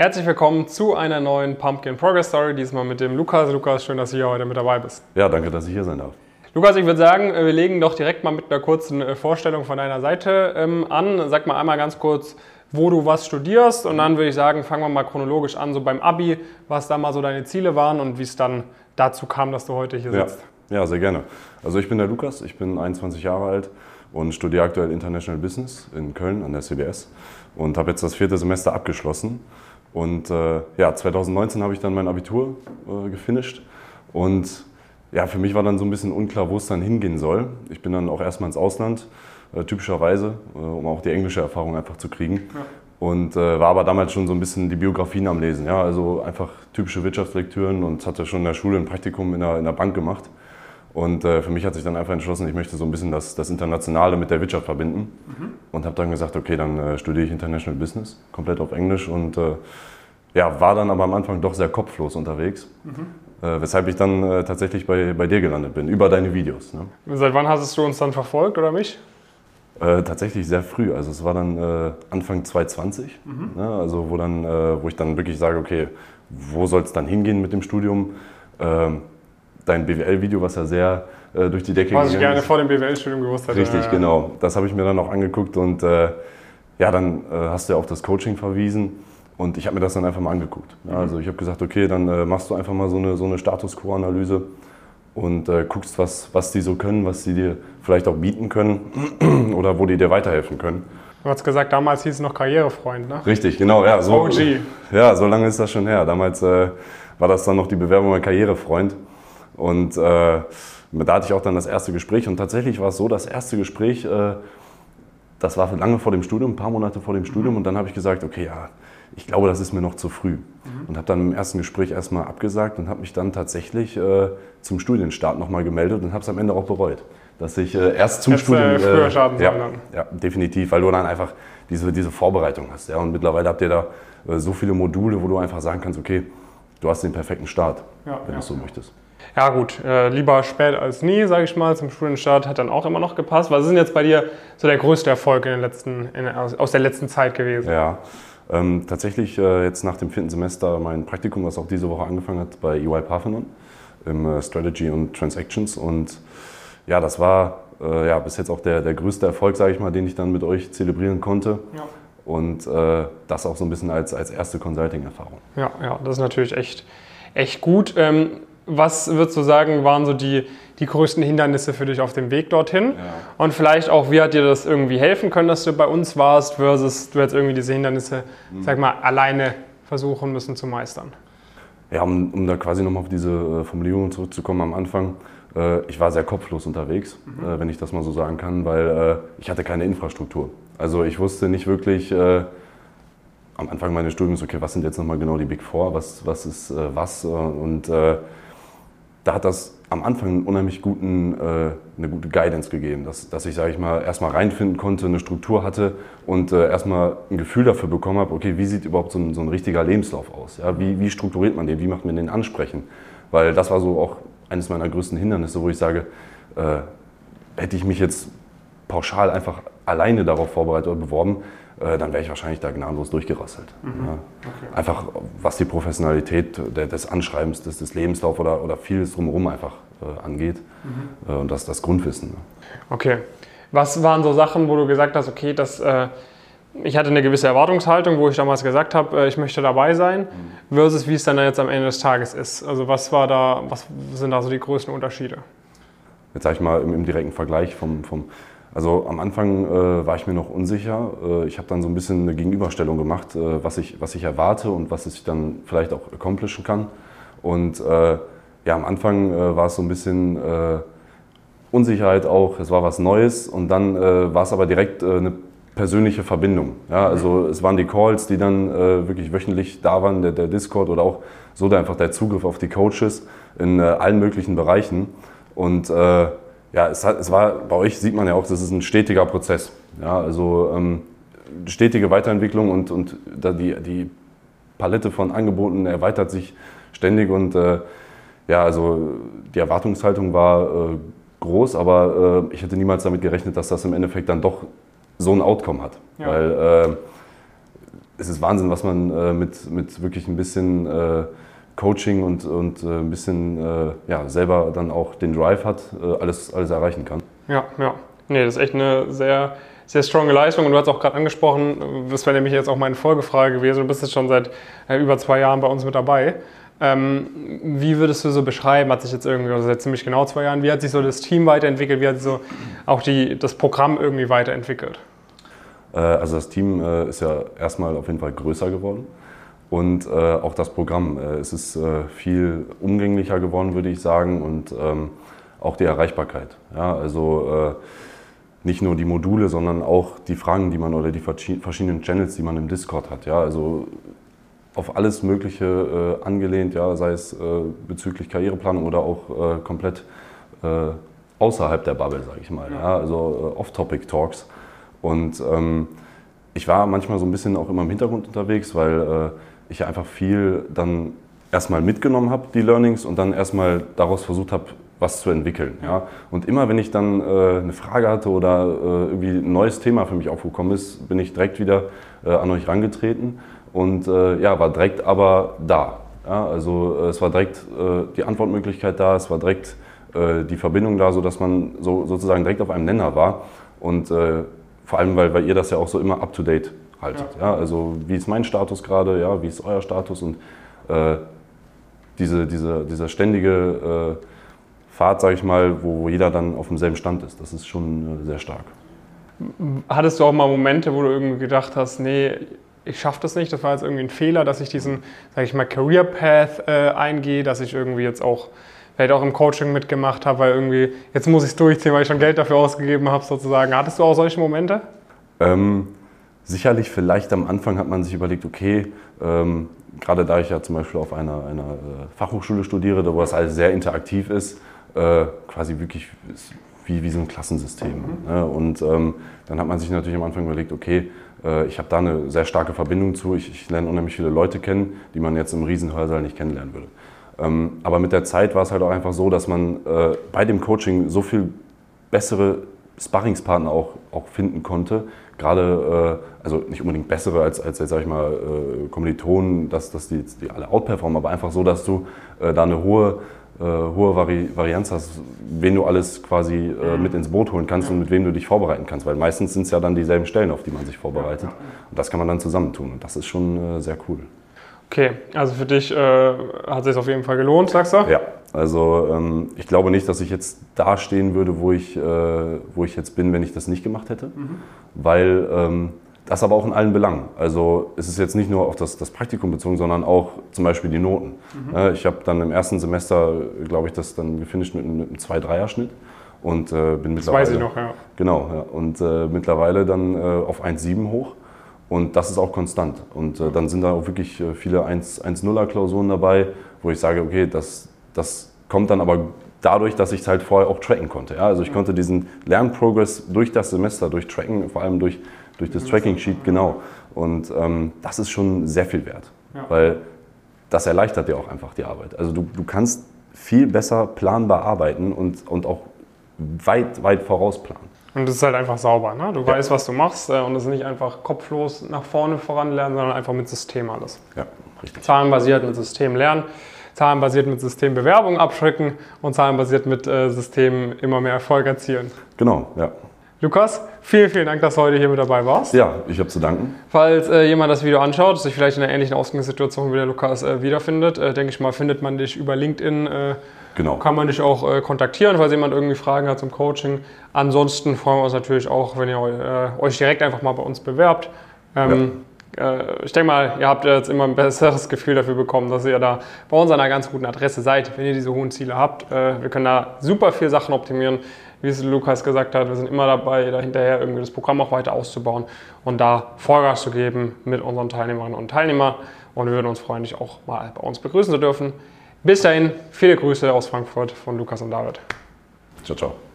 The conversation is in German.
Herzlich willkommen zu einer neuen Pumpkin Progress Story, diesmal mit dem Lukas. Lukas, schön, dass du hier heute mit dabei bist. Ja, danke, dass ich hier sein darf. Lukas, ich würde sagen, wir legen doch direkt mal mit einer kurzen äh, Vorstellung von deiner Seite ähm, an. Sag mal einmal ganz kurz, wo du was studierst und dann würde ich sagen, fangen wir mal chronologisch an, so beim Abi, was da mal so deine Ziele waren und wie es dann dazu kam, dass du heute hier Ja, sitzt. ja, sehr gerne. Also ich bin der Lukas, ich bin 21 Jahre alt und studiere aktuell International Business in Köln an der CBS und habe jetzt das vierte Semester abgeschlossen. Und äh, ja, 2019 habe ich dann mein Abitur äh, gefinisht und ja, für mich war dann so ein bisschen unklar, wo es dann hingehen soll. Ich bin dann auch erstmal ins Ausland, äh, typischerweise, äh, um auch die englische Erfahrung einfach zu kriegen. Und äh, war aber damals schon so ein bisschen die Biografien am Lesen. Ja? Also einfach typische Wirtschaftslektüren und hatte schon in der Schule ein Praktikum in der, in der Bank gemacht. Und äh, für mich hat sich dann einfach entschlossen, ich möchte so ein bisschen das, das Internationale mit der Wirtschaft verbinden. Und habe dann gesagt, okay, dann äh, studiere ich International Business, komplett auf Englisch. Und äh, ja, war dann aber am Anfang doch sehr kopflos unterwegs. Äh, weshalb ich dann äh, tatsächlich bei, bei dir gelandet bin, über deine Videos. Ne? Seit wann hast du uns dann verfolgt oder mich? Äh, tatsächlich sehr früh. Also es war dann Anfang 2020, ne? also wo, dann, wo ich dann wirklich sage, okay, wo soll es dann hingehen mit dem Studium? Dein BWL-Video, was ja sehr äh, durch die Decke Was ich gerne ist. vor dem BWL-Studium gewusst hätte. Richtig, Ja. genau. Das habe ich mir dann auch angeguckt und äh, ja, dann äh, hast du ja auf das Coaching verwiesen und ich habe mir das dann einfach mal angeguckt. Ja, also ich habe gesagt, okay, dann äh, machst du einfach mal so eine, so eine Status Quo-Analyse und äh, guckst, was, was die so können, was die dir vielleicht auch bieten können oder wo die dir weiterhelfen können. Du hast gesagt, damals hieß es noch Karrierefreund, ne? Richtig, genau, ja. So, OG. Ja, so lange ist das schon her. Damals äh, war das dann noch die Bewerbung mein Karrierefreund. Und äh, da hatte ich auch dann das erste Gespräch. Und tatsächlich war es so, das erste Gespräch, äh, das war lange vor dem Studium, ein paar Monate vor dem Studium. Und dann habe ich gesagt, okay, ja, ich glaube, das ist mir noch zu früh. Und habe dann im ersten Gespräch erstmal abgesagt und habe mich dann tatsächlich äh, zum Studienstart nochmal gemeldet und habe es am Ende auch bereut. Dass ich äh, erst zum Hättest, Studium. äh, früher starten ja, ja, definitiv, weil du dann einfach diese, diese Vorbereitung hast. Ja? Und mittlerweile habt ihr da äh, so viele Module, wo du einfach sagen kannst, okay, du hast den perfekten Start, Ja, wenn ja, du es so möchtest. Ja gut, äh, lieber spät als nie, sage ich mal. Zum Studienstart hat dann auch immer noch gepasst. Was ist denn jetzt bei dir so der größte Erfolg in den letzten, in, aus, aus der letzten Zeit gewesen? Ja, ähm, tatsächlich äh, jetzt nach dem vierten Semester mein Praktikum, was auch diese Woche angefangen hat bei EY Parthenon im äh, Strategy und Transactions. Und ja, das war äh, ja, bis jetzt auch der, der größte Erfolg, sage ich mal, den ich dann mit euch zelebrieren konnte. Ja. Und äh, das auch so ein bisschen als, als erste Consulting-Erfahrung. Ja, ja, das ist natürlich echt, echt gut. Ähm, was würdest du sagen, waren so die, die größten Hindernisse für dich auf dem Weg dorthin? Und vielleicht auch, wie hat dir das irgendwie helfen können, dass du bei uns warst, versus du jetzt irgendwie diese Hindernisse, sag mal, alleine versuchen müssen zu meistern? Ja, um, um da quasi nochmal auf diese äh, Formulierung zurückzukommen am Anfang. Äh, ich war sehr kopflos unterwegs, äh, wenn ich das mal so sagen kann, weil äh, ich hatte keine Infrastruktur. Also ich wusste nicht wirklich am Anfang meines Studiums, okay, was sind jetzt nochmal genau die Big Four, was, was ist was. Und da hat das am Anfang einen unheimlich guten, äh, eine gute Guidance gegeben, dass, dass ich, sage ich mal, erstmal reinfinden konnte, eine Struktur hatte und äh, erstmal ein Gefühl dafür bekommen habe, okay, wie sieht überhaupt so ein, so ein richtiger Lebenslauf aus? Ja? Wie, wie strukturiert man den? Wie macht man den ansprechen? Weil das war so auch eines meiner größten Hindernisse, wo ich sage, äh, hätte ich mich jetzt pauschal einfach alleine darauf vorbereitet oder beworben, dann wäre ich wahrscheinlich da gnadenlos durchgerasselt. Ja. Einfach was die Professionalität des Anschreibens, des, des Lebenslaufs oder, oder vieles drumherum einfach äh, angeht. Äh, und das das Grundwissen. Ne? Okay. Was waren so Sachen, wo du gesagt hast, okay, das, äh, ich hatte eine gewisse Erwartungshaltung, wo ich damals gesagt habe, äh, ich möchte dabei sein, versus wie es dann jetzt am Ende des Tages ist? Also was war da, was sind da so die größten Unterschiede? Jetzt sage ich mal im, im direkten Vergleich vom, vom also am Anfang äh, war ich mir noch unsicher. Äh, ich habe dann so ein bisschen eine Gegenüberstellung gemacht, äh, was, ich, was ich erwarte und was ich dann vielleicht auch accomplishen kann. Und äh, ja, am Anfang äh, war es so ein bisschen äh, Unsicherheit auch, es war was Neues und dann war es aber direkt eine persönliche Verbindung. Ja, also es waren die Calls, die dann äh, wirklich wöchentlich da waren, der, der Discord oder auch so einfach der Zugriff auf die Coaches in äh, allen möglichen Bereichen. Und äh, ja, es, hat, es war, bei euch sieht man ja auch, das ist ein stetiger Prozess. Ja, also ähm, stetige Weiterentwicklung und, und da die, die Palette von Angeboten erweitert sich ständig und äh, ja, also die Erwartungshaltung war äh, groß, aber äh, ich hätte niemals damit gerechnet, dass das im Endeffekt dann doch so ein Outcome hat. Ja. Weil äh, es ist Wahnsinn, was man äh, mit, mit wirklich ein bisschen äh, Coaching und, und äh, ein bisschen äh, ja, selber dann auch den Drive hat, äh, alles, alles erreichen kann. Ja, ja. Nee, das ist echt eine sehr, sehr stronge Leistung. Und du hast auch gerade angesprochen, das wäre nämlich jetzt auch meine Folgefrage gewesen. Du bist jetzt schon seit äh, über zwei Jahren bei uns mit dabei. Ähm, wie würdest du so beschreiben, hat sich jetzt irgendwie, also seit ziemlich genau zwei Jahren, wie hat sich so das Team weiterentwickelt, wie hat sich so auch die, das Programm irgendwie weiterentwickelt? Äh, also das Team äh, ist ja erstmal auf jeden Fall größer geworden und äh, auch das Programm. es ist viel umgänglicher geworden, würde ich sagen, und ähm, auch die Erreichbarkeit. Ja, also nicht nur die Module, sondern auch die Fragen, die man oder die verschiedenen Channels, die man im Discord hat. Ja, also auf alles Mögliche äh, angelehnt, ja, sei es äh, bezüglich Karriereplanung oder auch äh, komplett außerhalb der Bubble, sage ich mal. Ja. also Off-Topic-Talks. Und ähm, ich war manchmal so ein bisschen auch immer im Hintergrund unterwegs, weil äh, ich einfach viel dann erstmal mitgenommen habe, die Learnings, und dann erstmal daraus versucht habe, was zu entwickeln. Ja. Und immer, wenn ich dann äh, eine Frage hatte oder äh, irgendwie ein neues Thema für mich aufgekommen ist, bin ich direkt wieder äh, an euch rangetreten und äh, ja, war direkt aber da. Ja, also äh, es war direkt äh, die Antwortmöglichkeit da, es war direkt die Verbindung da, sodass man so, sozusagen direkt auf einem Nenner war. Und vor allem, weil, weil ihr das ja auch so immer up-to-date haltet. Ja. ja. also wie ist mein Status gerade, ja, wie ist euer Status und äh, diese, diese, dieser ständige äh, Fahrt, sage ich mal, wo, wo jeder dann auf demselben Stand ist, das ist schon äh, sehr stark. Hattest du auch mal Momente, wo du irgendwie gedacht hast, nee, ich schaffe das nicht, das war jetzt irgendwie ein Fehler, dass ich diesen, sage ich mal, Career Path äh, eingehe, dass ich irgendwie jetzt auch vielleicht auch im Coaching mitgemacht habe, weil irgendwie jetzt muss ich es durchziehen, weil ich schon Geld dafür ausgegeben habe sozusagen. Hattest du auch solche Momente? Ähm, sicherlich, vielleicht am Anfang hat man sich überlegt, okay, ähm, gerade da ich ja zum Beispiel auf einer, einer äh, Fachhochschule studiere, wo es alles sehr interaktiv ist, äh, quasi wirklich wie, wie so ein Klassensystem. Mhm. Ne? Und ähm, dann hat man sich natürlich am Anfang überlegt, okay, äh, ich habe da eine sehr starke Verbindung zu, ich, ich lerne unheimlich viele Leute kennen, die man jetzt im Riesenhörsaal nicht kennenlernen würde. Ähm, aber mit der Zeit war es halt auch einfach so, dass man äh, bei dem Coaching so viel bessere Sparringspartner auch, auch finden konnte. Gerade, äh, also nicht unbedingt bessere als, als jetzt, sag ich mal, äh, Kommilitonen, dass, dass die, die alle outperformen, aber einfach so, dass du da eine hohe, hohe Vari Varianz hast, wen du alles quasi mit ins Boot holen kannst und mit wem du dich vorbereiten kannst. Weil meistens sind es ja dann dieselben Stellen, auf die man sich vorbereitet. Und das kann man dann zusammentun. Und das ist schon sehr cool. Okay, also für dich äh, hat es sich auf jeden Fall gelohnt, sagst du? Ja, also ähm, ich glaube nicht, dass ich jetzt da stehen würde, wo ich, äh, wo ich jetzt bin, wenn ich das nicht gemacht hätte, mhm. weil ähm, das aber auch in allen Belangen. Also es ist jetzt nicht nur auf das, das Praktikum bezogen, sondern auch zum Beispiel die Noten. Mhm. Äh, ich habe dann im ersten Semester, glaube ich, das dann gefinisht mit, mit einem 2-3er-Schnitt und äh, bin mittlerweile... Das weiß ich noch, ja. Genau, ja, und äh, mittlerweile dann äh, auf 1,7 hoch. Und das ist auch konstant. Und äh, dann sind da auch wirklich viele 1-0er Klausuren dabei, wo ich sage, okay, das, das kommt dann aber dadurch, dass ich es halt vorher auch tracken konnte. Ja? Also ich konnte diesen Lernprogress durch das Semester, durch Tracken, vor allem durch, durch das Tracking-Sheet, genau. Und ähm, das ist schon sehr viel wert, ja. weil das erleichtert dir auch einfach die Arbeit. Also du, du kannst viel besser planbar arbeiten und, und auch weit, weit vorausplanen. Und es ist halt einfach sauber. Ne? Du ja. weißt, was du machst äh, und es ist nicht einfach kopflos nach vorne voranlernen, sondern einfach mit System alles. Ja, richtig. Zahlenbasiert mit System lernen, zahlenbasiert mit System Bewerbung abschrecken und zahlenbasiert mit äh, System immer mehr Erfolg erzielen. Genau, ja. Lukas, vielen, vielen Dank, dass du heute hier mit dabei warst. Ja, ich habe zu danken. Falls äh, jemand das Video anschaut, sich vielleicht in einer ähnlichen Ausgangssituation wie der Lukas äh, wiederfindet, äh, denke ich mal, findet man dich über LinkedIn äh, Genau. Kann man dich auch äh, kontaktieren, falls jemand irgendwie Fragen hat zum Coaching. Ansonsten freuen wir uns natürlich auch, wenn ihr äh, euch direkt einfach mal bei uns bewerbt. Ähm, ja. Äh, ich denke mal, ihr habt jetzt immer ein besseres Gefühl dafür bekommen, dass ihr da bei uns an einer ganz guten Adresse seid, wenn ihr diese hohen Ziele habt. Äh, wir können da super viele Sachen optimieren. Wie es Lukas gesagt hat, wir sind immer dabei, da hinterher irgendwie das Programm auch weiter auszubauen und da Vollgas zu geben mit unseren Teilnehmerinnen und Teilnehmern. Und wir würden uns freuen, dich auch mal bei uns begrüßen zu dürfen. Bis dahin, viele Grüße aus Frankfurt von Lukas und David. Ciao, ciao.